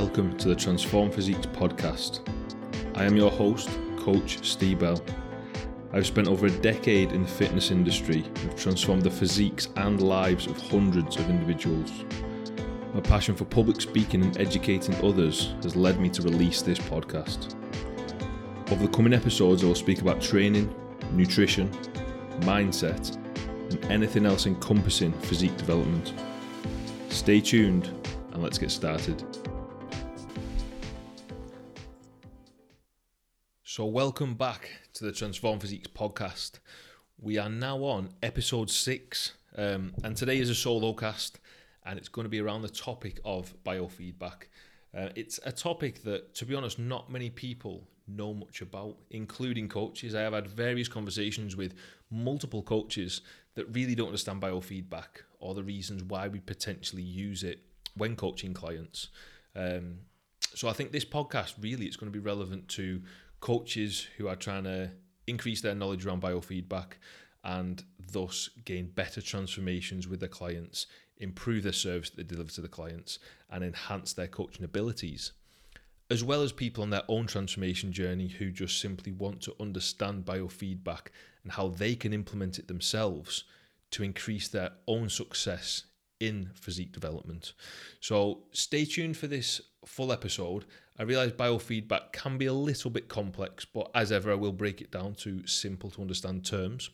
Welcome to the Transform Physiques podcast. I am your host, Coach Steve Bell. I've spent over a decade in the fitness industry and have transformed the physiques and lives of hundreds of individuals. My passion for public speaking and educating others has led me to release this podcast. Over the coming episodes, I will speak about training, nutrition, mindset, and anything else encompassing physique development. Stay tuned and let's get started. So, welcome back to the Transform Physiques podcast. We are now on episode six, um, and today is a solo cast, and it's going to be around the topic of biofeedback. Uh, it's a topic that, to be honest, not many people know much about, including coaches. I have had various conversations with multiple coaches that really don't understand biofeedback or the reasons why we potentially use it when coaching clients. Um, so I think this podcast really it's going to be relevant to coaches who are trying to increase their knowledge around biofeedback and thus gain better transformations with their clients, improve their service that they deliver to the clients, and enhance their coaching abilities. As well as people on their own transformation journey who just simply want to understand biofeedback and how they can implement it themselves to increase their own success in physique development. So stay tuned for this full episode. I realize biofeedback can be a little bit complex, but as ever, I will break it down to simple to understand terms.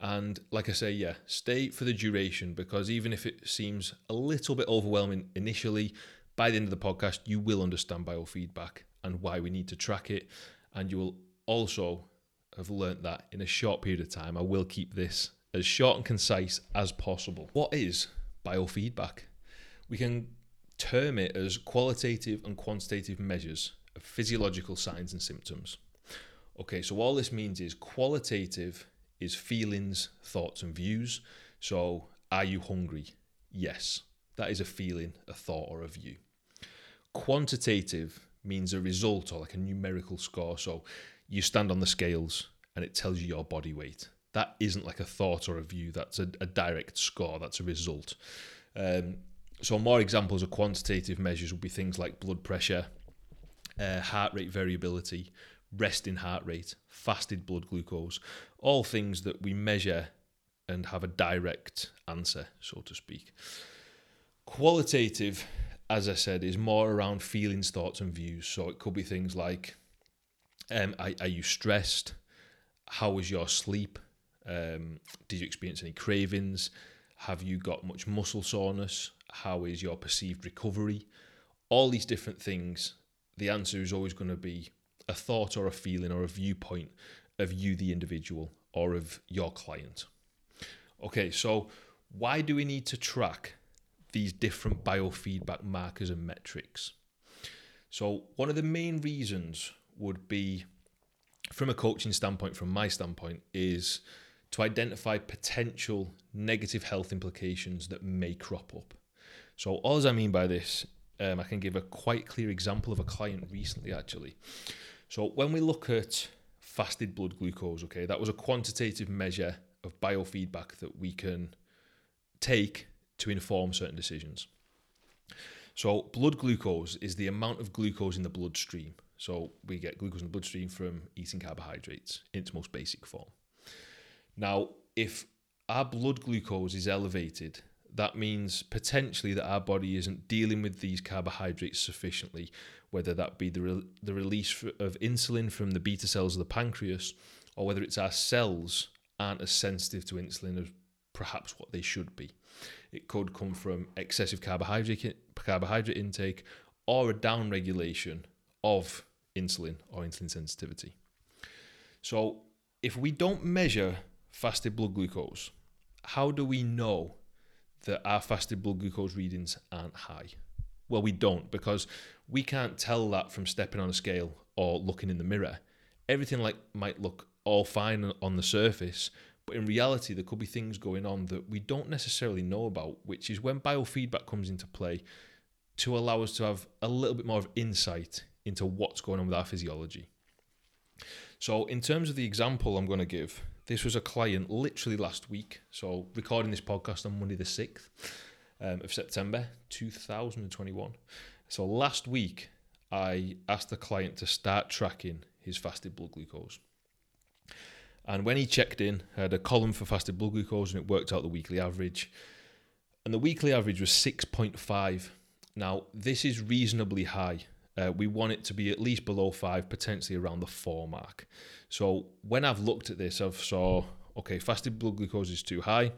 And like I say, yeah, stay for the duration because even if it seems a little bit overwhelming initially, by the end of the podcast, you will understand biofeedback and why we need to track it. And you will also have learnt that in a short period of time. I will keep this as short and concise as possible. What is biofeedback? We can term it as qualitative and quantitative measures of physiological signs and symptoms. Okay, so all this means is qualitative is feelings, thoughts, and views. So, are you hungry? Yes, that is a feeling, a thought, or a view. Quantitative means a result or like a numerical score. So, you stand on the scales and it tells you your body weight that isn't like a thought or a view. That's a, a direct score. That's a result. Um, so more examples of quantitative measures would be things like blood pressure, uh, heart rate variability, resting heart rate, fasted blood glucose, all things that we measure and have a direct answer, so to speak. Qualitative, as I said, is more around feelings, thoughts, and views. So it could be things like um, are, are you stressed? How was your sleep? Um, did you experience any cravings? Have you got much muscle soreness? How is your perceived recovery? All these different things, the answer is always going to be a thought or a feeling or a viewpoint of you, the individual, or of your client. Okay, so why do we need to track these different biofeedback markers and metrics? So, one of the main reasons would be from a coaching standpoint, from my standpoint, is to identify potential negative health implications that may crop up. So, all I mean by this, um, I can give a quite clear example of a client recently actually. So, when we look at fasted blood glucose, okay, that was a quantitative measure of biofeedback that we can take to inform certain decisions. So, blood glucose is the amount of glucose in the bloodstream. So, we get glucose in the bloodstream from eating carbohydrates in its most basic form. Now, if our blood glucose is elevated, that means potentially that our body isn't dealing with these carbohydrates sufficiently, whether that be the, re- the release of insulin from the beta cells of the pancreas, or whether it's our cells aren't as sensitive to insulin as perhaps what they should be. It could come from excessive carbohydrate, carbohydrate intake or a downregulation of insulin or insulin sensitivity. So, if we don't measure fasted blood glucose, how do we know that our fasted blood glucose readings aren't high? Well, we don't because we can't tell that from stepping on a scale or looking in the mirror. Everything like might look all fine on the surface, but in reality there could be things going on that we don't necessarily know about, which is when biofeedback comes into play to allow us to have a little bit more of insight into what's going on with our physiology. So, in terms of the example I'm going to give, this was a client literally last week. So, recording this podcast on Monday the 6th um, of September 2021. So last week, I asked the client to start tracking his fasted blood glucose. And when he checked in, I had a column for fasted blood glucose and it worked out the weekly average. And the weekly average was 6.5. Now, this is reasonably high. Uh, we want it to be at least below five, potentially around the four mark. So when I've looked at this, I've saw okay, fasted blood glucose is too high.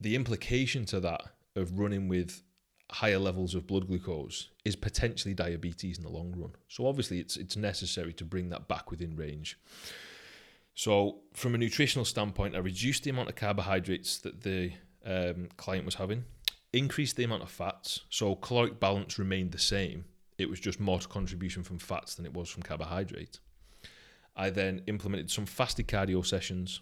The implication to that of running with higher levels of blood glucose is potentially diabetes in the long run. So obviously it's it's necessary to bring that back within range. So from a nutritional standpoint, I reduced the amount of carbohydrates that the um, client was having, increased the amount of fats. So caloric balance remained the same. It was just more contribution from fats than it was from carbohydrate. I then implemented some fasted cardio sessions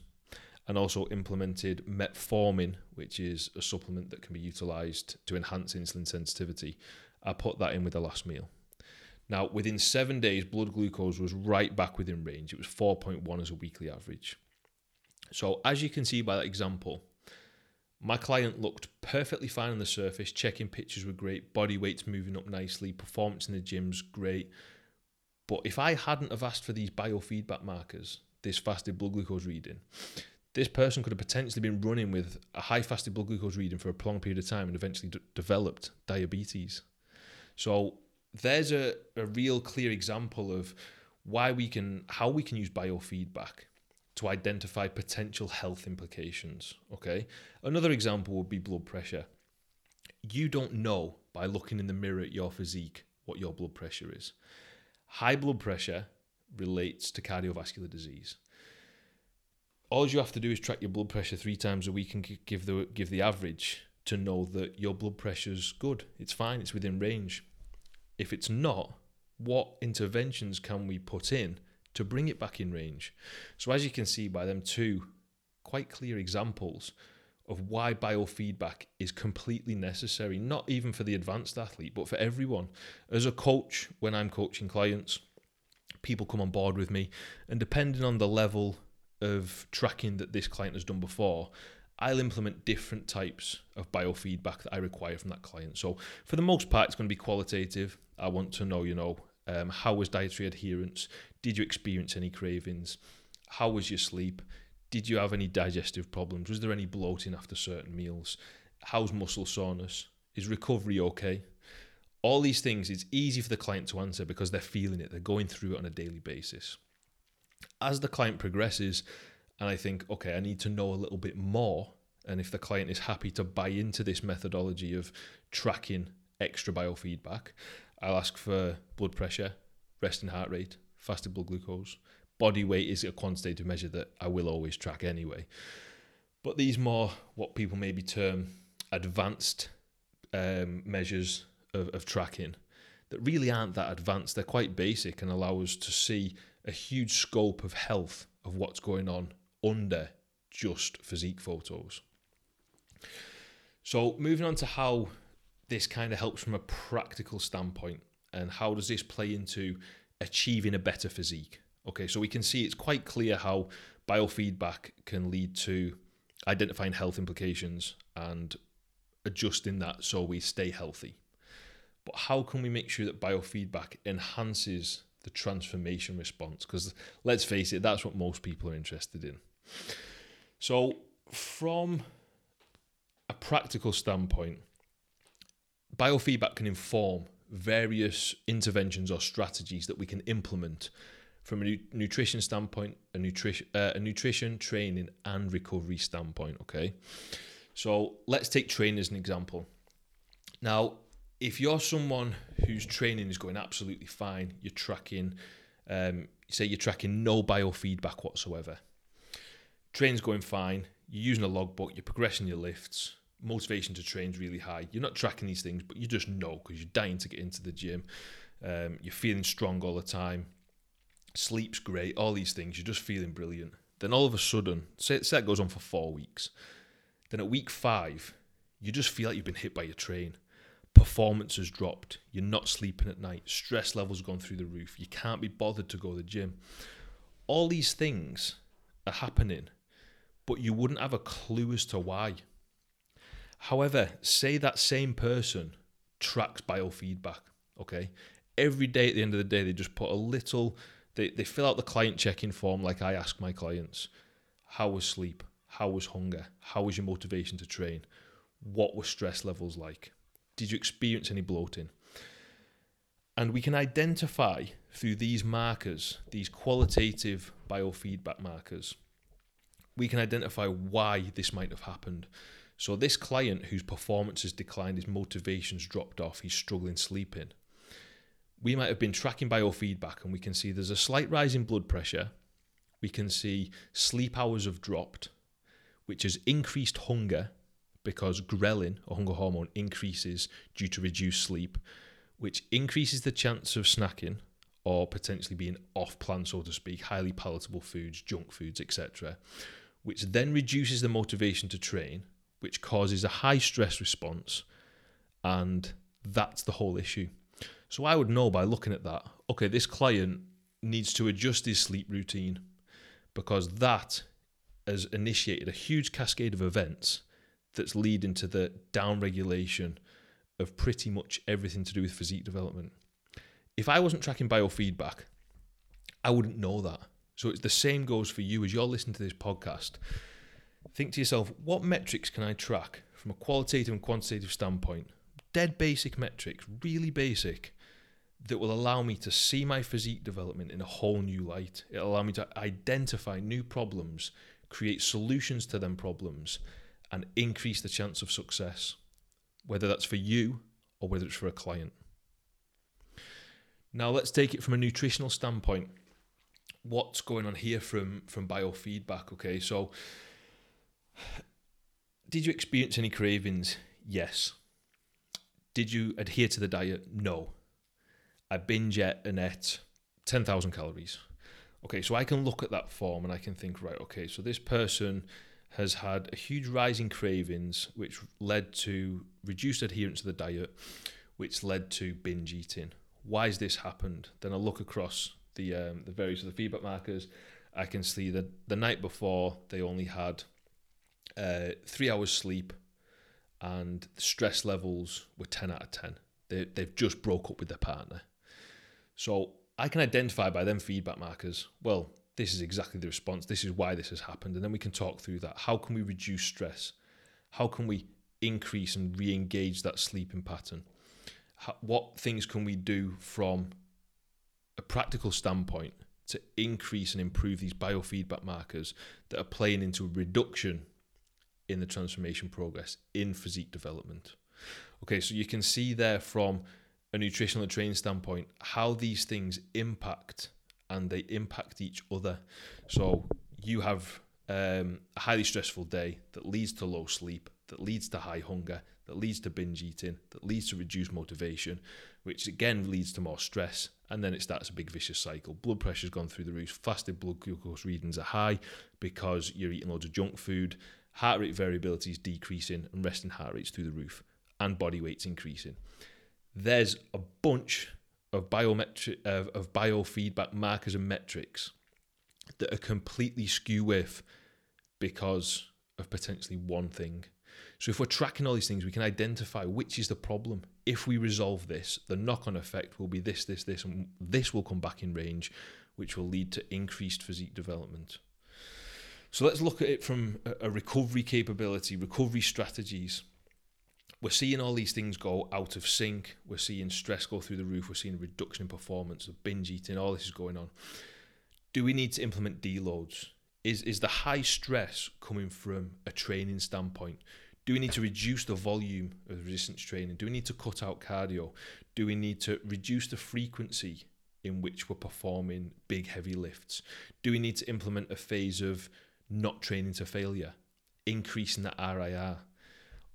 and also implemented metformin, which is a supplement that can be utilized to enhance insulin sensitivity. I put that in with the last meal. Now, within seven days, blood glucose was right back within range. It was 4.1 as a weekly average. So, as you can see by that example, my client looked perfectly fine on the surface. Checking pictures were great, body weight's moving up nicely, performance in the gym's great. But if I hadn't have asked for these biofeedback markers, this fasted blood glucose reading, this person could have potentially been running with a high fasted blood glucose reading for a prolonged period of time and eventually d- developed diabetes. So there's a, a real clear example of why we can how we can use biofeedback to identify potential health implications. Okay. Another example would be blood pressure. You don't know by looking in the mirror at your physique what your blood pressure is. High blood pressure relates to cardiovascular disease all you have to do is track your blood pressure three times a week and give the give the average to know that your blood pressure's good. It's fine. It's within range. If it's not, what interventions can we put in to bring it back in range? So as you can see by them two quite clear examples of why biofeedback is completely necessary, not even for the advanced athlete, but for everyone. As a coach, when I'm coaching clients, people come on board with me, and depending on the level of tracking that this client has done before, I'll implement different types of biofeedback that I require from that client. So for the most part, it's going to be qualitative. I want to know, you know, um, how was dietary adherence? Did you experience any cravings? How was your sleep? Did you have any digestive problems? Was there any bloating after certain meals? How's muscle soreness? Is recovery okay? All these things, it's easy for the client to answer because they're feeling it. They're going through it on a daily basis as the client progresses, and I think, okay, I need to know a little bit more. And if the client is happy to buy into this methodology of tracking extra biofeedback, I'll ask for blood pressure, resting heart rate, fasted blood glucose. Body weight is a quantitative measure that I will always track anyway. But these more what people maybe term advanced um, measures of, of tracking that really aren't that advanced. They're quite basic and allow us to see a huge scope of health of what's going on under just physique photos. So, moving on to how this kind of helps from a practical standpoint, and how does this play into achieving a better physique? Okay, so we can see it's quite clear how biofeedback can lead to identifying health implications and adjusting that so we stay healthy. But how can we make sure that biofeedback enhances the transformation response because let's face it, that's what most people are interested in. So, from a practical standpoint, biofeedback can inform various interventions or strategies that we can implement from a nu- nutrition standpoint, a nutrition, uh, a nutrition training and recovery standpoint. Okay, so let's take training as an example. Now, if you're someone whose training is going absolutely fine, you're tracking, um, say you're tracking no biofeedback whatsoever, training's going fine, you're using a logbook, you're progressing your lifts, motivation to train is really high. You're not tracking these things, but you just know because you're dying to get into the gym. Um, you're feeling strong all the time. Sleep's great. All these things. You're just feeling brilliant. Then all of a sudden, say, say that goes on for four weeks. Then at week five, you just feel like you've been hit by a train performance has dropped, you're not sleeping at night, stress levels gone through the roof, you can't be bothered to go to the gym. All these things are happening, but you wouldn't have a clue as to why. However, say that same person tracks biofeedback. Okay. Every day at the end of the day, they just put a little, they, they fill out the client check in form like I ask my clients. How was sleep? How was hunger? How was your motivation to train? What were stress levels like? Did you experience any bloating? And we can identify through these markers, these qualitative biofeedback markers, we can identify why this might have happened. So, this client whose performance has declined, his motivation's dropped off, he's struggling sleeping, we might have been tracking biofeedback and we can see there's a slight rise in blood pressure. We can see sleep hours have dropped, which has increased hunger because ghrelin or hunger hormone increases due to reduced sleep, which increases the chance of snacking or potentially being off plan, so to speak, highly palatable foods, junk foods, etc., which then reduces the motivation to train, which causes a high stress response, and that's the whole issue. So I would know by looking at that, okay, this client needs to adjust his sleep routine because that has initiated a huge cascade of events that's leading to the downregulation of pretty much everything to do with physique development. If I wasn't tracking biofeedback, I wouldn't know that. So it's the same goes for you as you're listening to this podcast. Think to yourself, what metrics can I track from a qualitative and quantitative standpoint? Dead basic metrics, really basic, that will allow me to see my physique development in a whole new light. It'll allow me to identify new problems, create solutions to them problems, and increase the chance of success, whether that's for you or whether it's for a client. Now let's take it from a nutritional standpoint. What's going on here from from biofeedback? Okay, so did you experience any cravings? Yes. Did you adhere to the diet? No. I binge ate and ate 10,000 calories. Okay, so I can look at that form and I can think, right, okay, so this person has had a huge rise in cravings, which led to reduced adherence to the diet, which led to binge eating. Why has this happened? Then I look across the um, the various of the feedback markers. I can see that the night before they only had uh, three hours sleep, and stress levels were ten out of ten. They they've just broke up with their partner. So I can identify by them feedback markers. Well, this is exactly the response. This is why this has happened. And then we can talk through that. How can we reduce stress? How can we increase and re engage that sleeping pattern? How, what things can we do from a practical standpoint to increase and improve these biofeedback markers that are playing into a reduction in the transformation progress in physique development? Okay, so you can see there from a nutritional and training standpoint how these things impact and they impact each other. So you have um, a highly stressful day that leads to low sleep, that leads to high hunger, that leads to binge eating, that leads to reduced motivation, which again leads to more stress. And then it starts a big vicious cycle. Blood pressure's gone through the roof, fasted blood glucose readings are high because you're eating loads of junk food, heart rate variability is decreasing, and resting heart rate's through the roof, and body weight's increasing. There's a bunch of biometric of, of biofeedback markers and metrics that are completely skew with because of potentially one thing. So if we're tracking all these things, we can identify which is the problem. If we resolve this, the knock-on effect will be this, this, this, and this will come back in range, which will lead to increased physique development. So let's look at it from a recovery capability, recovery strategies we're seeing all these things go out of sync. We're seeing stress go through the roof. We're seeing a reduction in performance of binge eating. All this is going on. Do we need to implement deloads? Is is the high stress coming from a training standpoint? Do we need to reduce the volume of resistance training? Do we need to cut out cardio? Do we need to reduce the frequency in which we're performing big heavy lifts? Do we need to implement a phase of not training to failure, increasing the RIR?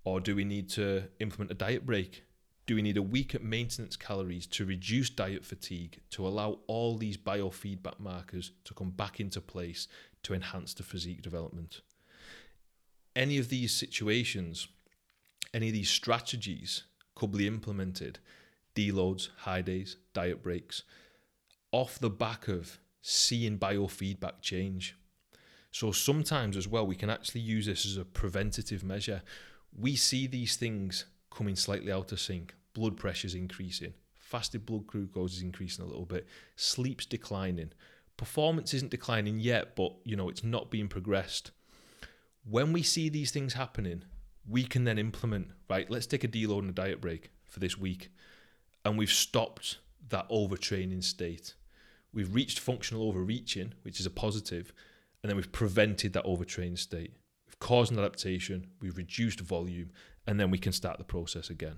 Or do we need to implement a diet break? Do we need a week at maintenance calories to reduce diet fatigue to allow all these biofeedback markers to come back into place to enhance the physique development? Any of these situations, any of these strategies could be implemented deloads, high days, diet breaks off the back of seeing biofeedback change. So sometimes as well, we can actually use this as a preventative measure we see these things coming slightly out of sync. blood pressure's increasing, fasted blood glucose is increasing a little bit, sleep's declining, performance isn't declining yet, but you know it's not being progressed. When we see these things happening, we can then implement. Right, let's take a deload and a diet break for this week, and we've stopped that overtraining state. We've reached functional overreaching, which is a positive, and then we've prevented that overtrained state. We've caused an adaptation, we've reduced volume, and then we can start the process again.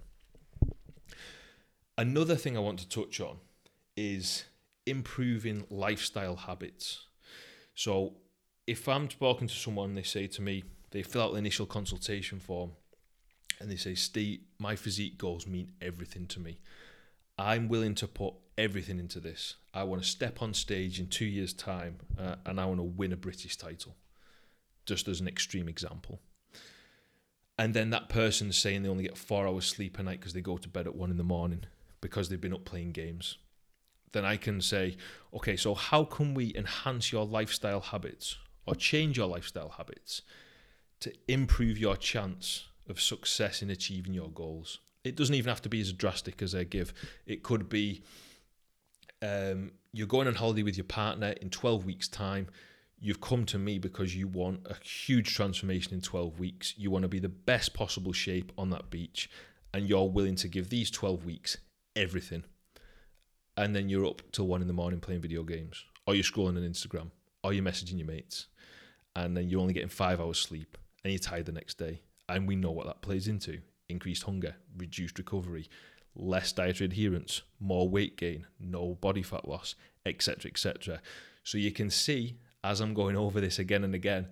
Another thing I want to touch on is improving lifestyle habits. So, if I'm talking to someone, they say to me, they fill out the initial consultation form and they say, Steve, my physique goals mean everything to me. I'm willing to put everything into this. I want to step on stage in two years' time uh, and I want to win a British title, just as an extreme example. And then that person saying they only get four hours sleep a night because they go to bed at one in the morning because they've been up playing games. Then I can say, okay, so how can we enhance your lifestyle habits or change your lifestyle habits to improve your chance of success in achieving your goals? It doesn't even have to be as drastic as I give. It could be um, you're going on holiday with your partner in 12 weeks' time. You've come to me because you want a huge transformation in 12 weeks. You want to be the best possible shape on that beach, and you're willing to give these 12 weeks everything. And then you're up till one in the morning playing video games, or you're scrolling on Instagram, or you're messaging your mates, and then you're only getting five hours sleep, and you're tired the next day. And we know what that plays into increased hunger, reduced recovery, less dietary adherence, more weight gain, no body fat loss, etc. etc. So you can see as I'm going over this again and again,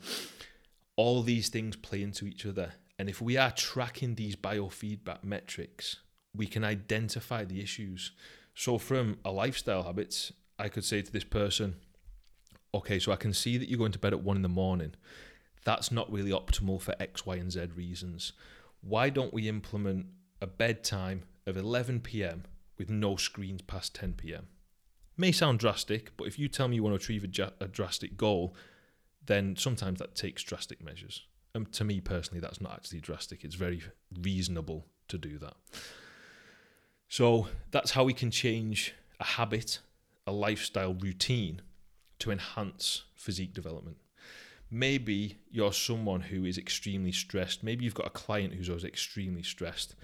all these things play into each other. And if we are tracking these biofeedback metrics, we can identify the issues. So, from a lifestyle habits, I could say to this person, okay, so I can see that you're going to bed at one in the morning. That's not really optimal for X, Y, and Z reasons. Why don't we implement a bedtime of 11 pm with no screens past 10 pm? May sound drastic, but if you tell me you want to achieve a, a drastic goal, then sometimes that takes drastic measures. And to me personally, that's not actually drastic. It's very reasonable to do that. So that's how we can change a habit, a lifestyle routine to enhance physique development. Maybe you're someone who is extremely stressed. Maybe you've got a client who's always extremely stressed.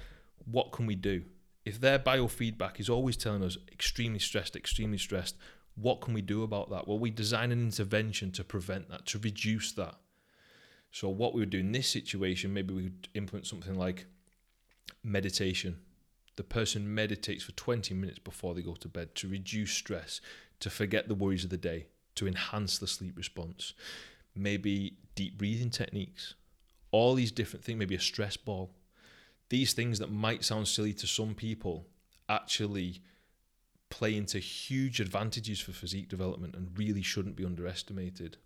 What can we do? If their biofeedback is always telling us extremely stressed, extremely stressed, what can we do about that? Well, we design an intervention to prevent that, to reduce that. So, what we would do in this situation, maybe we would implement something like meditation. The person meditates for 20 minutes before they go to bed to reduce stress, to forget the worries of the day, to enhance the sleep response. Maybe deep breathing techniques, all these different things, maybe a stress ball, these things that might sound silly to some people actually play into huge advantages for physique development and really shouldn't be underestimated.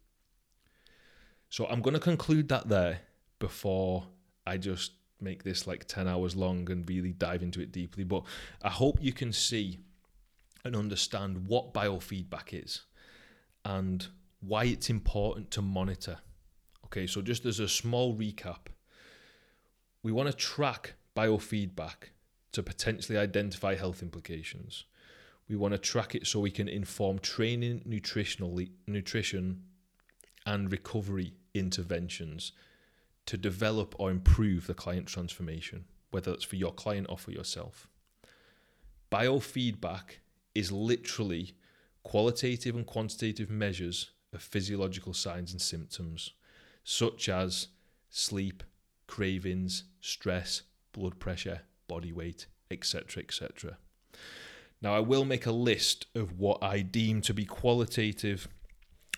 So I'm going to conclude that there before I just make this like 10 hours long and really dive into it deeply. But I hope you can see and understand what biofeedback is and why it's important to monitor. Okay, so just as a small recap, we want to track biofeedback to potentially identify health implications. We want to track it so we can inform training, nutritional nutrition, and recovery interventions to develop or improve the client transformation, whether it's for your client or for yourself. Biofeedback is literally qualitative and quantitative measures of physiological signs and symptoms, such as sleep, cravings, stress, blood pressure, body weight, etc. etc. Now, I will make a list of what I deem to be qualitative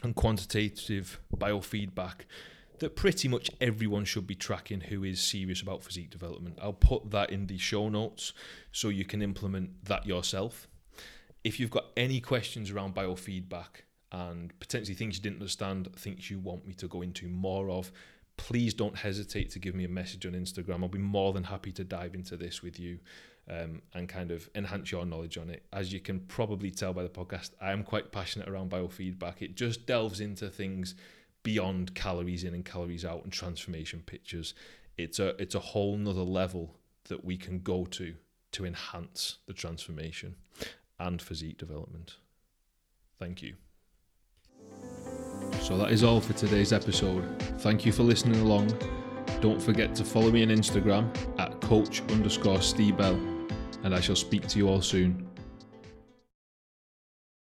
and quantitative biofeedback that pretty much everyone should be tracking who is serious about physique development. I'll put that in the show notes so you can implement that yourself. If you've got any questions around biofeedback and potentially things you didn't understand, things you want me to go into more of, please don't hesitate to give me a message on Instagram. I'll be more than happy to dive into this with you um, and kind of enhance your knowledge on it. As you can probably tell by the podcast, I am quite passionate around biofeedback. It just delves into things beyond calories in and calories out and transformation pictures. It's a it's a whole nother level that we can go to to enhance the transformation and physique development. Thank you. So that is all for today's episode. Thank you for listening along. Don't forget to follow me on Instagram at coach underscore Steve Bell, and I shall speak to you all soon.